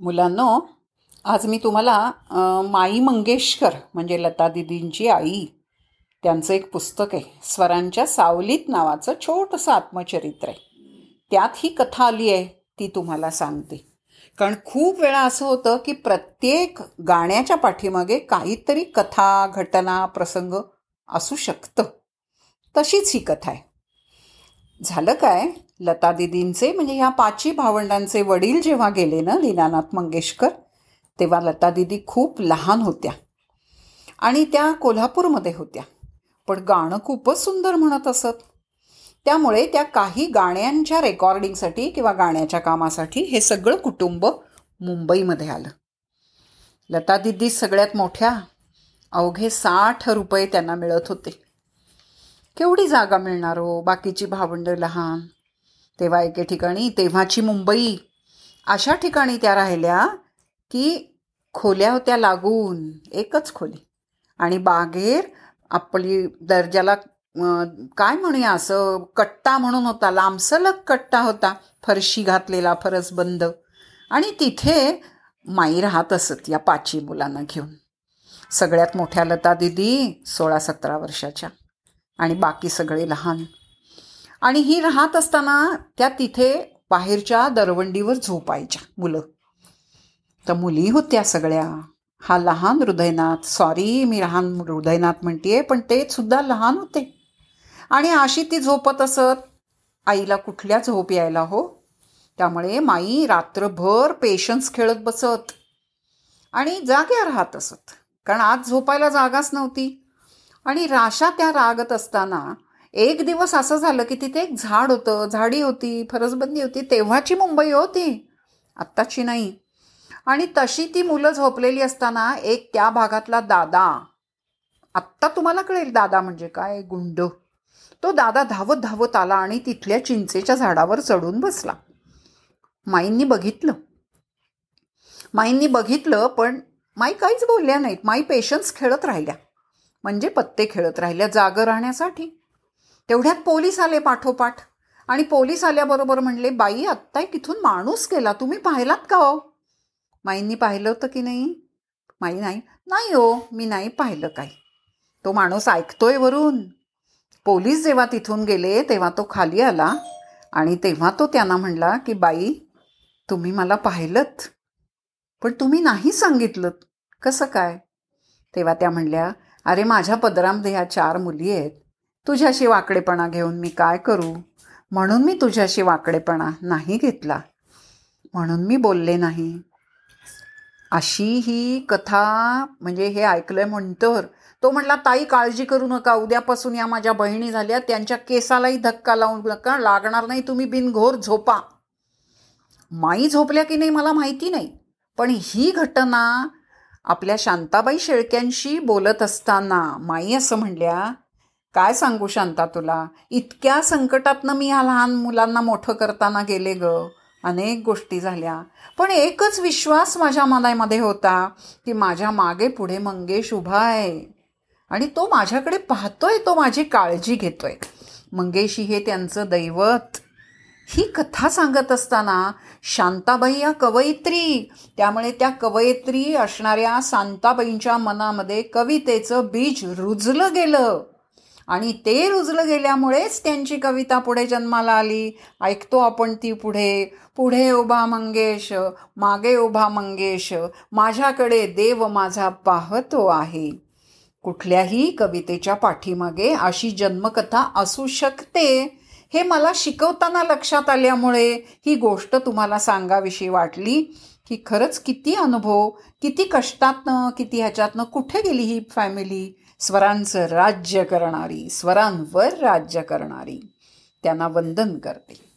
मुलांनो आज मी तुम्हाला माई मंगेशकर म्हणजे लता दिदींची आई त्यांचं एक पुस्तक आहे. स्वरांच्या सावलीत नावाचं छोटंसं आत्मचरित्र आहे. त्यात ही कथा आली आहे ती तुम्हाला सांगते. कारण खूप वेळा असं होतं की प्रत्येक गाण्याच्या पाठीमागे काहीतरी कथा घटना प्रसंग असू शकतं. तशीच ही कथा आहे. झालं काय? लता दिदींचे म्हणजे ह्या पाचही भावंडांचे वडील जेव्हा गेले ना दीनानाथ मंगेशकर तेव्हा लता दिदी खूप लहान होत्या. आणि त्या कोल्हापूरमध्ये होत्या. पण गाणं खूपच सुंदर म्हणत असत. त्यामुळे त्या काही गाण्यांच्या रेकॉर्डिंगसाठी किंवा गाण्याच्या कामासाठी हे सगळं कुटुंब मुंबईमध्ये आलं. लता दिदी सगळ्यात मोठ्या अवघे साठ रुपये त्यांना मिळत होते. केवढी जागा मिळणार हो? बाकीची भावंडं लहान तेव्हा एके ठिकाणी तेव्हाची मुंबई. अशा ठिकाणी त्या राहिल्या की खोल्या होत्या लागून एकच खोली. आणि बागेर आपली दर्जाला काय म्हणूया असं कट्टा म्हणून होता लांबसलग कट्टा होता फरशी घातलेला फरस बंद आणि तिथे माई राहत असत या पाचवी मुलांना घेऊन. सगळ्यात मोठ्या लता दिदी सोळा सतरा वर्षाच्या. आणि बाकी सगळे लहान. आणि ही राहत असताना त्या तिथे बाहेरच्या दरवंडीवर झोपायच्या मुलं. तर मुली होत्या सगळ्या. हा लहान हृदयनाथ सॉरी मी लहान हृदयनाथ म्हणते पण ते सुद्धा लहान होते. आणि अशी ती झोपत असत. आईला कुठल्या झोप यायला हो? त्यामुळे माई रात्रभर पेशन्स खेळत बसत. आणि जाग्या राहत असत. कारण आज झोपायला जागाच नव्हती. आणि राशा त्या रागत असताना एक दिवस असं झालं की तिथे एक झाड होतं झाडी होती फरसबंदी होती तेव्हाची मुंबई होती आत्ताची नाही. आणि तशी ती मुलं झोपलेली असताना एक त्या भागातला दादा आत्ता तुम्हाला कळेल दादा म्हणजे काय गुंड. तो दादा धावत धावत आला आणि तिथल्या चिंचेच्या झाडावर चढून बसला. माईंनी बघितलं. माईंनी बघितलं पण माई काहीच बोलल्या नाहीत. माई पेशन्स खेळत राहिल्या. म्हणजे पत्ते खेळत राहिल्या जागं राहण्यासाठी. तेवढ्यात पोलीस आले पाठोपाठ. आणि पोलीस आल्याबरोबर म्हणले बाई आत्ता तिथून माणूस केला तुम्ही पाहिलात का हो? माईंनी पाहिलं होतं की नाही? माई नाही. नाही हो मी नाही पाहिलं काही. तो माणूस ऐकतोय वरून. पोलीस जेव्हा तिथून गेले तेव्हा तो खाली आला. आणि तेव्हा तो त्यांना म्हणला की बाई तुम्ही मला पाहिलंत. पण तुम्ही नाही सांगितलं. कसं काय? तेव्हा त्या म्हणल्या अरे माझ्या पदरामध्ये ह्या चार मुली आहेत. तुझ्याशी वाकडेपणा घेऊन मी काय करू? म्हणून मी तुझ्याशी वाकडेपणा नाही घेतला. म्हणून मी बोलले नाही. अशी ही कथा म्हणजे हे ऐकलंय म्हणतर. तो म्हटला ताई काळजी करू नका. उद्यापासून या माझ्या बहिणी झाल्या. त्यांच्या केसालाही धक्का लावू नका. लागणार नाही तुम्ही बिनघोर झोपा. माई झोपल्या की नाही मला माहिती नाही. पण ही घटना आपल्या शांताबाई शेळक्यांशी बोलत असताना माई असं म्हणल्या काय सांगू शांता तुला? इतक्या संकटातनं मी ह्या लहान मुलांना मोठं करताना गेले ग. अनेक गोष्टी झाल्या. पण एकच विश्वास माझ्या मनामध्ये होता की माझ्या मागे पुढे मंगेश उभा आहे. आणि तो माझ्याकडे पाहतोय तो माझी काळजी घेतोय. मंगेशी हे त्यांचं दैवत. ही कथा सांगत असताना शांताबाई या कवयित्री त्यामुळे त्या कवयित्री असणाऱ्या शांताबाईंच्या मनामध्ये कवितेचं बीज रुजलं गेलं. आणि ते रुजलं गेल्यामुळेच त्यांची कविता पुढे जन्माला आली. ऐकतो आपण ती पुढे. पुढे उभा मंगेश मागे उभा मंगेश माझ्याकडे देव माझा पाहतो आहे. कुठल्याही कवितेच्या पाठीमागे अशी जन्मकथा असू शकते. हे मला शिकवताना लक्षात आल्यामुळे ही गोष्ट तुम्हाला सांगाविषयी वाटली की खरंच किती अनुभव किती कष्टातनं किती ह्याच्यातनं कुठे गेली ही फॅमिली स्वरांचं राज्य करणारी स्वरांवर राज्य करणारी त्यांना वंदन करते.